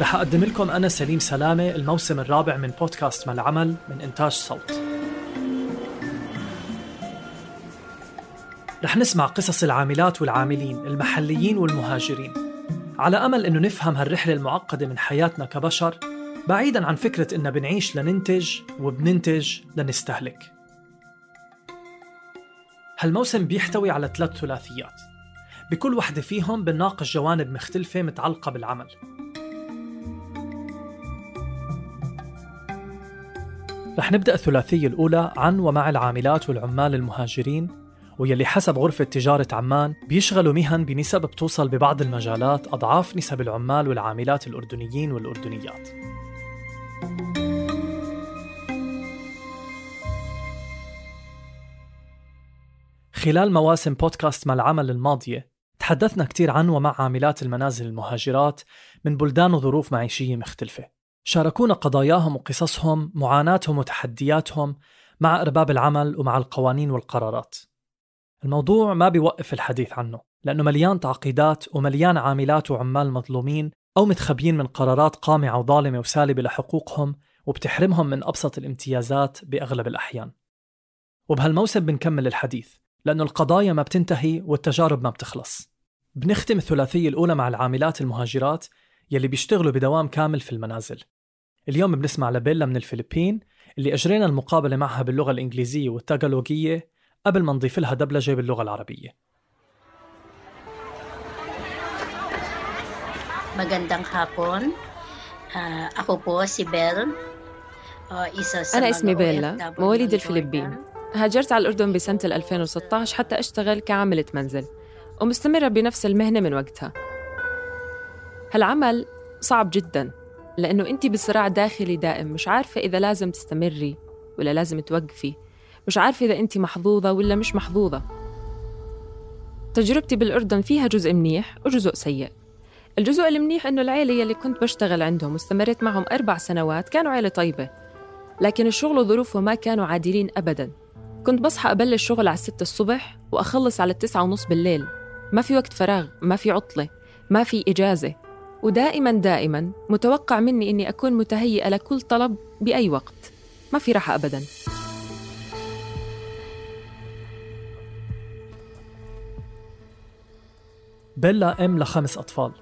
رح أقدم لكم أنا سليم سلامة الموسم الرابع من بودكاست ما العمل من إنتاج صوت. رح نسمع قصص العاملات والعاملين المحليين والمهاجرين. على أمل أنه نفهم هالرحلة المعقدة من حياتنا كبشر بعيدا عن فكرة إننا بنعيش لننتج وبننتج لنستهلك. هالموسم بيحتوي على ثلاث ثلاثيات. بكل وحدة فيهم بنناقش جوانب مختلفة متعلقة بالعمل. رح نبدأ الثلاثية الأولى عن ومع العاملات والعمال المهاجرين ويلي حسب غرفة تجارة عمان بيشغلوا مهن بنسب بتوصل ببعض المجالات أضعاف نسب العمال والعاملات الأردنيين والأردنيات. خلال مواسم بودكاست مع العمل الماضية تحدثنا كتير عن ومع عاملات المنازل المهاجرات من بلدان وظروف معيشية مختلفة. شاركونا قضاياهم وقصصهم معاناتهم وتحدياتهم مع أرباب العمل ومع القوانين والقرارات. الموضوع ما بيوقف الحديث عنه لأنه مليان تعقيدات ومليان عاملات وعمال مظلومين أو متخبيين من قرارات قامعة وظالمة وسالبة لحقوقهم وبتحرمهم من أبسط الامتيازات بأغلب الأحيان. وبهالموسم بنكمل الحديث لأنه القضايا ما بتنتهي والتجارب ما بتخلص. بنختم الثلاثية الأولى مع العاملات المهاجرات يلي بيشتغلوا بدوام كامل في المنازل. اليوم بنسمع لبيلا من الفلبين اللي أجرينا المقابلة معها باللغة الإنجليزية والتاغالوجية قبل ما نضيف لها دبلجة باللغة العربية Magandang hapon. Ah, ako po si Bel. Ah, isa sa أنا اسمي بيلا مواليد. الفلبين هاجرت على الأردن بسنة 2016 حتى أشتغل كعاملة منزل ومستمرة بنفس المهنة من وقتها هالعمل صعب جدا لأنه أنت بصراع داخلي دائم مش عارفة إذا لازم تستمري ولا لازم توقفي. مش عارفة إذا أنت محظوظة ولا مش محظوظة. تجربتي بالأردن فيها جزء منيح وجزء سيء. الجزء المنيح إنه العيلة يلي كنت بشتغل عندهم واستمريت معهم أربع سنوات كانوا عيلة طيبة. لكن الشغل وظروفه ما كانوا عادلين أبداً. كنت بصحى أبلش شغل على الستة الصبح وأخلص على التسعة ونص بالليل. ما في وقت فراغ ما في عطلة ما في إجازة. ودائما دائما متوقع مني إني أكون متهيئة لكل طلب بأي وقت. ما في راحة أبدا. بيلا أم لخمس أطفال.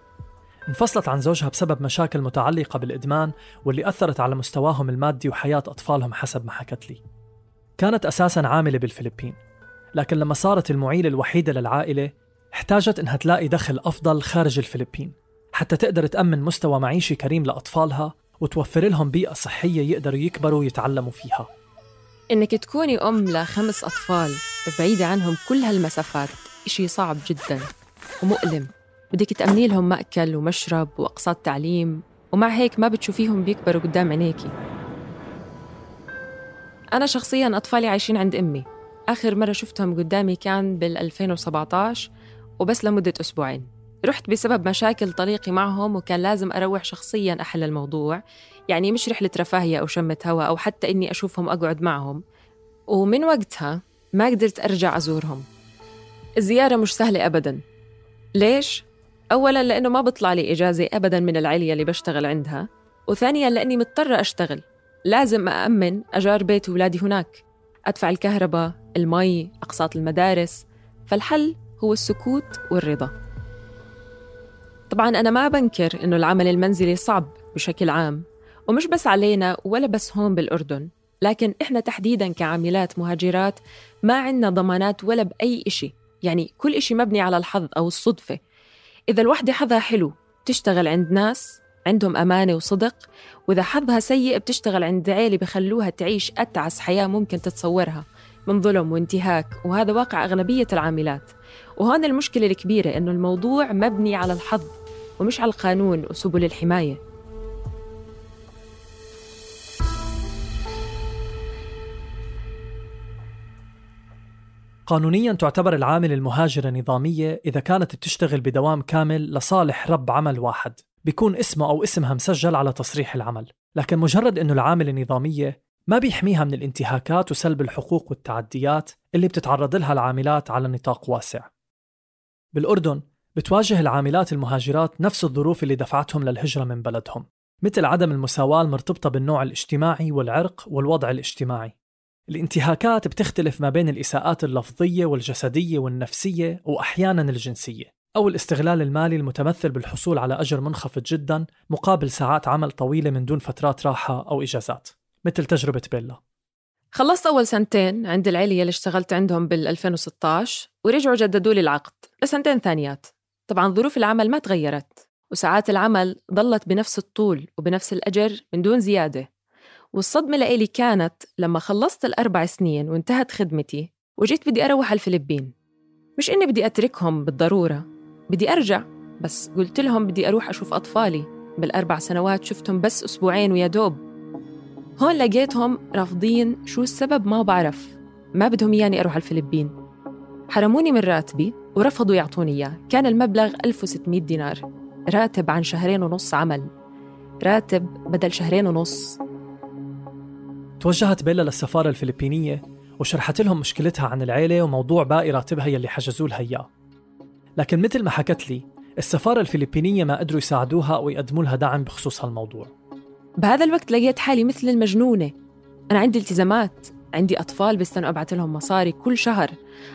انفصلت عن زوجها بسبب مشاكل متعلقة بالإدمان واللي أثرت على مستواهم المادي وحياة أطفالهم حسب ما حكت لي. كانت أساساً عاملة بالفلبين لكن لما صارت المعيلة الوحيدة للعائلة احتاجت إنها تلاقي دخل أفضل خارج الفلبين. حتى تقدر تأمن مستوى معيشي كريم لأطفالها وتوفر لهم بيئة صحية يقدروا يكبروا ويتعلموا فيها. إنك تكوني أم لخمس أطفال بعيدة عنهم كل هالمسافات إشي صعب جدا ومؤلم. بدك تأمني لهم مأكل ومشرب وأقساط تعليم ومع هيك ما بتشوفيهم بيكبروا قدام عينيكي أنا شخصياً أطفالي عايشين عند أمي. آخر مرة شفتهم قدامي كان بال 2017 وبس لمدة أسبوعين. رحت بسبب مشاكل طريقي معهم وكان لازم أروح شخصياً أحل الموضوع. يعني مش رحلة رفاهية أو شمة هوا أو حتى إني أشوفهم أقعد معهم. ومن وقتها ما قدرت أرجع أزورهم. الزيارة مش سهلة أبداً. ليش؟ أولاً لأنه ما بطلع لي إجازة أبداً من العلية اللي بشتغل عندها. وثانياً لأني مضطرة أشتغل. لازم أأمن أجار بيت ولادي هناك. أدفع الكهرباء، المي، أقساط المدارس. فالحل هو السكوت والرضا. طبعا أنا ما بنكر إنه العمل المنزلي صعب بشكل عام ومش بس علينا ولا بس هون بالأردن لكن إحنا تحديداً كعاملات مهاجرات ما عندنا ضمانات ولا بأي إشي يعني كل إشي مبني على الحظ أو الصدفة. إذا الوحدة حظها حلو تشتغل عند ناس عندهم أمانة وصدق وإذا حظها سيء بتشتغل عند عيلة بخلوها تعيش أتعس حياة ممكن تتصورها. من ظلم وانتهاك وهذا واقع أغلبية العاملات. وهون المشكلة الكبيرة إنه الموضوع مبني على الحظ ومش على القانون وسبل الحماية. قانونيا تعتبر العامل المهاجرة نظامية إذا كانت بتشتغل بدوام كامل لصالح رب عمل واحد بيكون اسمه أو اسمها مسجل على تصريح العمل. لكن مجرد أنه العاملة نظامية ما بيحميها من الانتهاكات وسلب الحقوق والتعديات اللي بتتعرض لها العاملات على نطاق واسع. بالأردن بتواجه العاملات المهاجرات نفس الظروف اللي دفعتهم للهجرة من بلدهم مثل عدم المساواة المرتبطة بالنوع الاجتماعي والعرق والوضع الاجتماعي. الانتهاكات بتختلف ما بين الإساءات اللفظية والجسدية والنفسية وأحيانا الجنسية أو الاستغلال المالي المتمثل بالحصول على أجر منخفض جدا مقابل ساعات عمل طويلة من دون فترات راحة أو إجازات. مثل تجربة بيلا. خلصت أول سنتين عند العيلة اللي اشتغلت عندهم بال 2016 ورجعوا جددوا لي العقد لسنتين ثانيات. طبعا ظروف العمل ما تغيرت وساعات العمل ضلت بنفس الطول وبنفس الأجر من دون زيادة. والصدمة لإلي كانت لما خلصت الأربع سنين وانتهت خدمتي وجيت بدي أروح على الفلبين. مش إني بدي أتركهم بالضرورة بدي أرجع بس قلت لهم بدي أروح أشوف أطفالي. بالأربع سنوات شفتهم بس أسبوعين ويا دوب. هون لقيتهم رافضين شو السبب ما بعرف. ما بدهم إياني أروح على الفلبين. حرموني من راتبي ورفضوا يعطوني إياه. كان المبلغ 1600 دينار. راتب عن شهرين ونص عمل. راتب بدل شهرين ونص. توجهت بيلا للسفارة الفلبينية وشرحت لهم مشكلتها عن العيلة وموضوع باقي راتبها يلي حجزوا لها إياه لكن مثل ما حكت لي السفارة الفلبينية ما قدروا يساعدوها أو يقدموا لها دعم بخصوص هالموضوع. بهذا الوقت لقيت حالي مثل المجنونة. أنا عندي التزامات عندي أطفال بستنوا أبعث لهم مصاري كل شهر.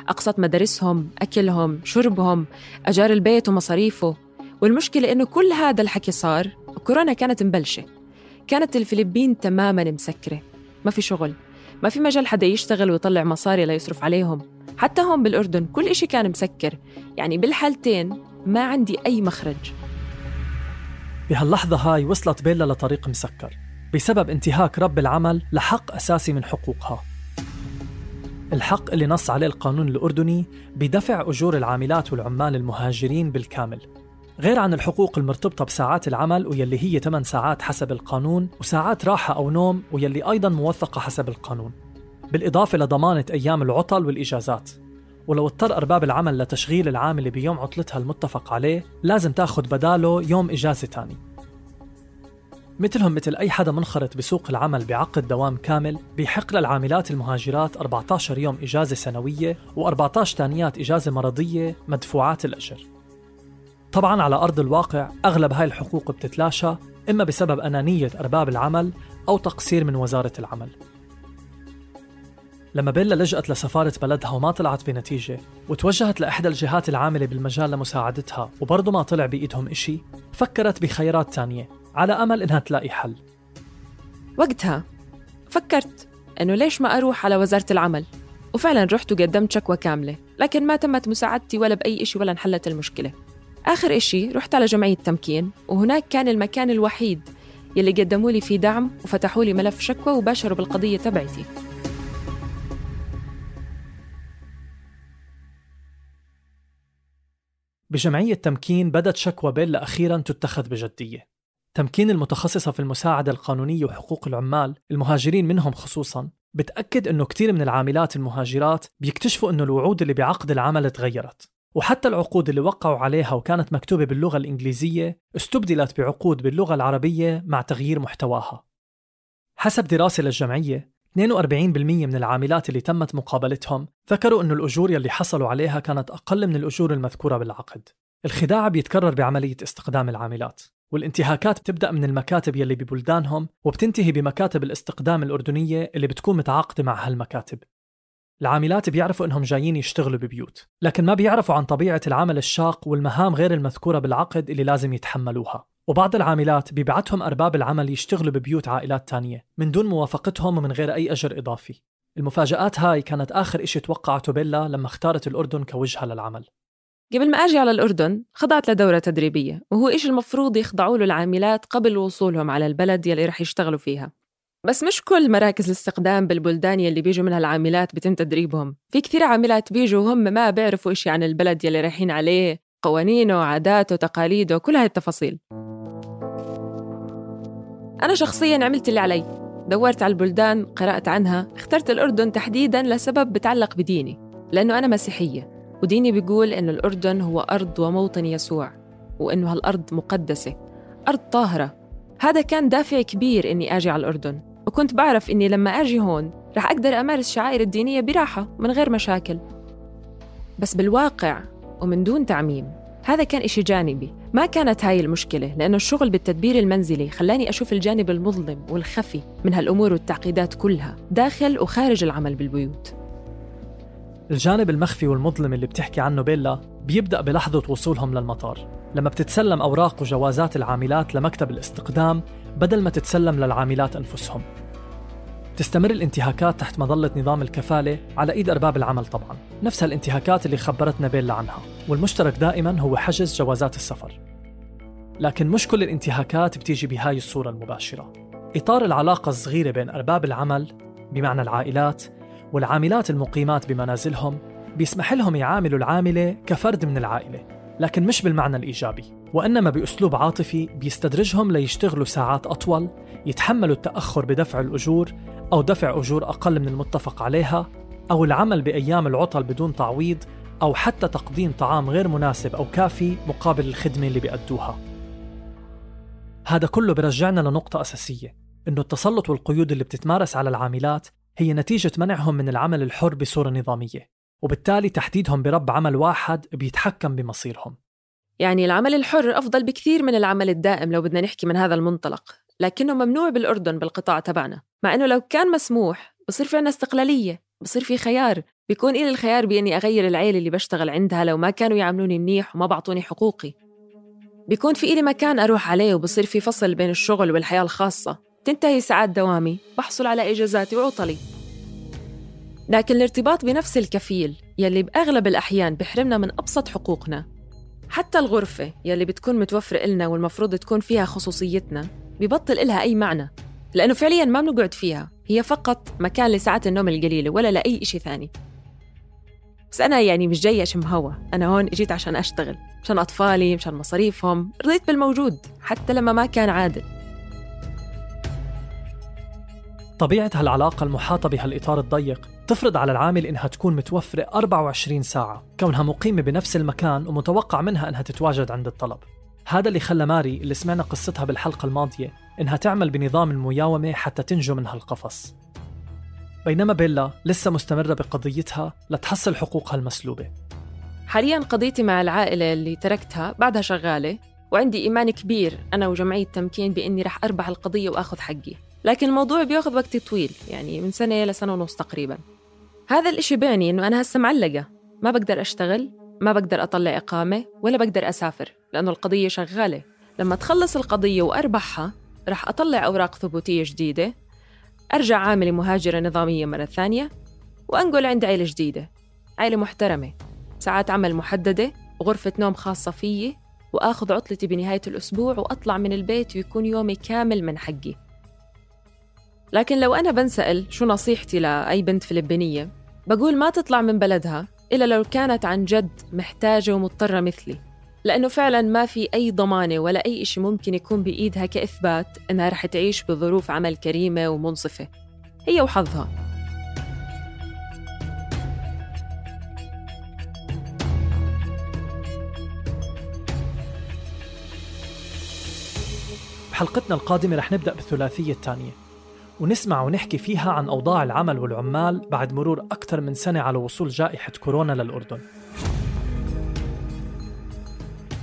أقسط مدارسهم أكلهم شربهم أجار البيت ومصاريفه. والمشكلة إنه كل هذا الحكي صار وكورونا كانت مبلشة. كانت الفلبين تماما مسكرة. ما في شغل. ما في مجال حدا يشتغل ويطلع مصاري ليصرف عليهم. حتى هون بالأردن كل إشي كان مسكر. يعني بالحالتين ما عندي أي مخرج. بهاللحظة هاي وصلت بيلا لطريق مسكر. بسبب انتهاك رب العمل لحق أساسي من حقوقها. الحق اللي نص عليه القانون الأردني بدفع أجور العاملات والعمال المهاجرين بالكامل. غير عن الحقوق المرتبطة بساعات العمل ويلي هي 8 ساعات حسب القانون وساعات راحة أو نوم ويلي أيضا موثقة حسب القانون. بالإضافة لضمانة أيام العطل والإجازات. ولو اضطر أرباب العمل لتشغيل العاملة بيوم عطلتها المتفق عليه لازم تاخد بداله يوم إجازة تاني. مثلهم مثل أي حدا منخرط بسوق العمل بعقد دوام كامل بيحق للعاملات المهاجرات 14 يوم إجازة سنوية و14 تانيات إجازة مرضية مدفوعات الأجر. طبعا على أرض الواقع أغلب هاي الحقوق بتتلاشى إما بسبب أنانية أرباب العمل أو تقصير من وزارة العمل. لما بيلا لجأت لسفارة بلدها وما طلعت بنتيجة وتوجهت لإحدى الجهات العاملة بالمجال لمساعدتها وبرضه ما طلع بإيدهم إشي فكرت بخيارات تانية على أمل إنها تلاقي حل. وقتها فكرت إنه ليش ما أروح على وزارة العمل؟ وفعلا رحت وقدمت شكوى كاملة لكن ما تمت مساعدتي ولا بأي إشي ولا انحلت المشكلة. آخر إشي رحت على جمعية تمكين وهناك كان المكان الوحيد يلي قدموا لي فيه دعم وفتحوا لي ملف شكوى وباشروا بالقضية تبعتي. بجمعية تمكين بدت شكوى بيلا أخيرا تتخذ بجدية. تمكين المتخصصة في المساعدة القانونية وحقوق العمال المهاجرين منهم خصوصا بتأكد أنه كثير من العاملات المهاجرات بيكتشفوا أنه الوعود اللي بعقد العمل تغيرت. وحتى العقود اللي وقعوا عليها وكانت مكتوبة باللغة الإنجليزية استبدلت بعقود باللغة العربية مع تغيير محتواها. حسب دراسة للجمعية 42% من العاملات اللي تمت مقابلتهم ذكروا أن الأجور يلي حصلوا عليها كانت أقل من الأجور المذكورة بالعقد. الخداع بيتكرر بعملية استقدام العاملات والانتهاكات بتبدأ من المكاتب يلي ببلدانهم وبتنتهي بمكاتب الاستقدام الأردنية اللي بتكون متعاقدة مع هالمكاتب. العاملات بيعرفوا إنهم جايين يشتغلوا ببيوت لكن ما بيعرفوا عن طبيعة العمل الشاق والمهام غير المذكورة بالعقد اللي لازم يتحملوها. وبعض العاملات بيبعتهم أرباب العمل يشتغلوا ببيوت عائلات تانية من دون موافقتهم ومن غير أي أجر إضافي. المفاجآت هاي كانت آخر إشي توقعته بيلا لما اختارت الأردن كوجهة للعمل. قبل ما أجي على الأردن خضعت لدورة تدريبية وهو إيش المفروض يخضعوا له العاملات قبل وصولهم على البلد يلي رح يشتغلوا فيها. بس مش كل مراكز الاستخدام بالبلدان يلي بيجوا منها العاملات بتم تدريبهم. في كثير عاملات بيجوا وهم ما بيعرفوا إشي عن البلد يلي رايحين عليه قوانينه وعاداته وتقاليده كل هاي التفاصيل. أنا شخصياً عملت اللي علي. دورت على البلدان قرأت عنها اخترت الأردن تحديداً لسبب بتعلق بديني لأنه أنا مسيحية وديني بيقول إنه الأردن هو أرض وموطن يسوع وإنه هالأرض مقدسة أرض طاهرة. هذا كان دافع كبير إني أجي على الأردن وكنت بعرف إني لما أجي هون رح أقدر أمارس شعائر الدينية براحة من غير مشاكل. بس بالواقع ومن دون تعميم هذا كان إشي جانبي. ما كانت هاي المشكلة لأنه الشغل بالتدبير المنزلي خلاني أشوف الجانب المظلم والخفي من هالأمور والتعقيدات كلها داخل وخارج العمل بالبيوت. الجانب المخفي والمظلم اللي بتحكي عنه بيلا بيبدأ بلحظة وصولهم للمطار. لما بتتسلم أوراق وجوازات العاملات لمكتب الاستقدام بدل ما تتسلم للعاملات أنفسهم. تستمر الانتهاكات تحت مظلة نظام الكفالة على إيد أرباب العمل طبعا. نفس الانتهاكات اللي خبرتنا بيلا عنها. والمشترك دائما هو حجز جوازات السفر. لكن مش كل الانتهاكات بتيجي بهاي الصورة المباشرة. إطار العلاقة الصغيرة بين أرباب العمل بمعنى العائلات والعاملات المقيمات بمنازلهم بيسمح لهم يعاملوا العاملة كفرد من العائلة لكن مش بالمعنى الإيجابي. وإنما بأسلوب عاطفي بيستدرجهم ليشتغلوا ساعات أطول يتحملوا التأخر بدفع الأجور أو دفع أجور أقل من المتفق عليها أو العمل بأيام العطل بدون تعويض أو حتى تقديم طعام غير مناسب أو كافي مقابل الخدمة اللي بيأدوها. هذا كله برجعنا لنقطة أساسية إنه التسلط والقيود اللي بتتمارس على العاملات هي نتيجة منعهم من العمل الحر بصورة نظامية وبالتالي تحديدهم برب عمل واحد بيتحكم بمصيرهم. يعني العمل الحر أفضل بكثير من العمل الدائم لو بدنا نحكي من هذا المنطلق لكنه ممنوع بالأردن بالقطاع تبعنا مع أنه لو كان مسموح بصير في عنا استقلالية بصير في خيار. بيكون إلي الخيار بإني أغير العيلة اللي بشتغل عندها لو ما كانوا يعاملوني منيح وما بعطوني حقوقي. بيكون في إلي مكان أروح عليه وبصير في فصل بين الشغل والحياة الخاصة. تنتهي ساعات دوامي بحصل على إجازاتي وعطلي. لكن الارتباط بنفس الكفيل يلي بأغلب الأحيان بحرمنا من أبسط حقوقنا. حتى الغرفة يلي بتكون متوفرة إلنا والمفروض تكون فيها خصوصيتنا ببطل إلها أي معنى لأنه فعليا ما بنقعد فيها. هي فقط مكان لساعات النوم القليلة ولا لأي إشي ثاني. بس أنا يعني مش جاي أشم هوا. أنا هون إجيت عشان أشتغل مشان أطفالي مشان مصاريفهم. رضيت بالموجود حتى لما ما كان عادل. طبيعة هالعلاقة المحاطة بهالإطار الضيق تفرض على العامل إنها تكون متوفرة 24 ساعة كونها مقيمة بنفس المكان ومتوقع منها إنها تتواجد عند الطلب. هذا اللي خلى ماري اللي سمعنا قصتها بالحلقة الماضية إنها تعمل بنظام المياومة حتى تنجو من هالقفص. بينما بيلا لسه مستمرة بقضيتها لتحصل حقوقها المسلوبة. حاليا قضيتي مع العائلة اللي تركتها بعدها شغالة وعندي إيمان كبير أنا وجمعية تمكين بإني رح أربح القضية وآخذ حقي. لكن الموضوع بياخذ وقت طويل يعني من سنة لسنة ونص تقريبا. هذا الإشي بيعني إنه أنا هسه معلقة. ما بقدر أشتغل ما بقدر أطلع إقامة ولا بقدر أسافر لأنه القضية شغالة. لما تخلص القضية وأربحها رح أطلع أوراق ثبوتية جديدة أرجع عاملة مهاجرة نظامية مرة ثانية وأنقل عند عيلة جديدة. عيلة محترمة ساعات عمل محددة وغرفة نوم خاصة فيي وآخذ عطلتي بنهاية الأسبوع وأطلع من البيت ويكون يومي كامل من حقي. لكن لو أنا بنسأل شو نصيحتي لأي بنت فلبينية بقول ما تطلع من بلدها إلا لو كانت عن جد محتاجة ومضطرة مثلي. لأنه فعلا ما في أي ضمانة ولا أي إشي ممكن يكون بإيدها كإثبات إنها رح تعيش بظروف عمل كريمة ومنصفة. هي وحظها. بحلقتنا القادمة رح نبدأ بالثلاثية الثانية ونسمع ونحكي فيها عن أوضاع العمل والعمال بعد مرور أكثر من سنة على وصول جائحة كورونا للأردن.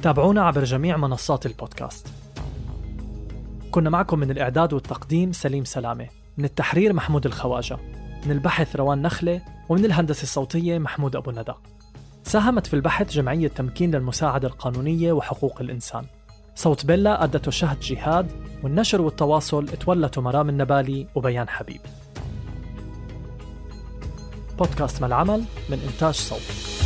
تابعونا عبر جميع منصات البودكاست. كنا معكم من الإعداد والتقديم سليم سلامة من التحرير محمود الخواجة من البحث روان نخلة ومن الهندسة الصوتية محمود أبو ندى. ساهمت في البحث جمعية تمكين للمساعدة القانونية وحقوق الإنسان. صوت بيلا أدته شهد جهاد والنشر والتواصل تولته مرام النبالي وبيان حبيب. بودكاست ما العمل من إنتاج صوت.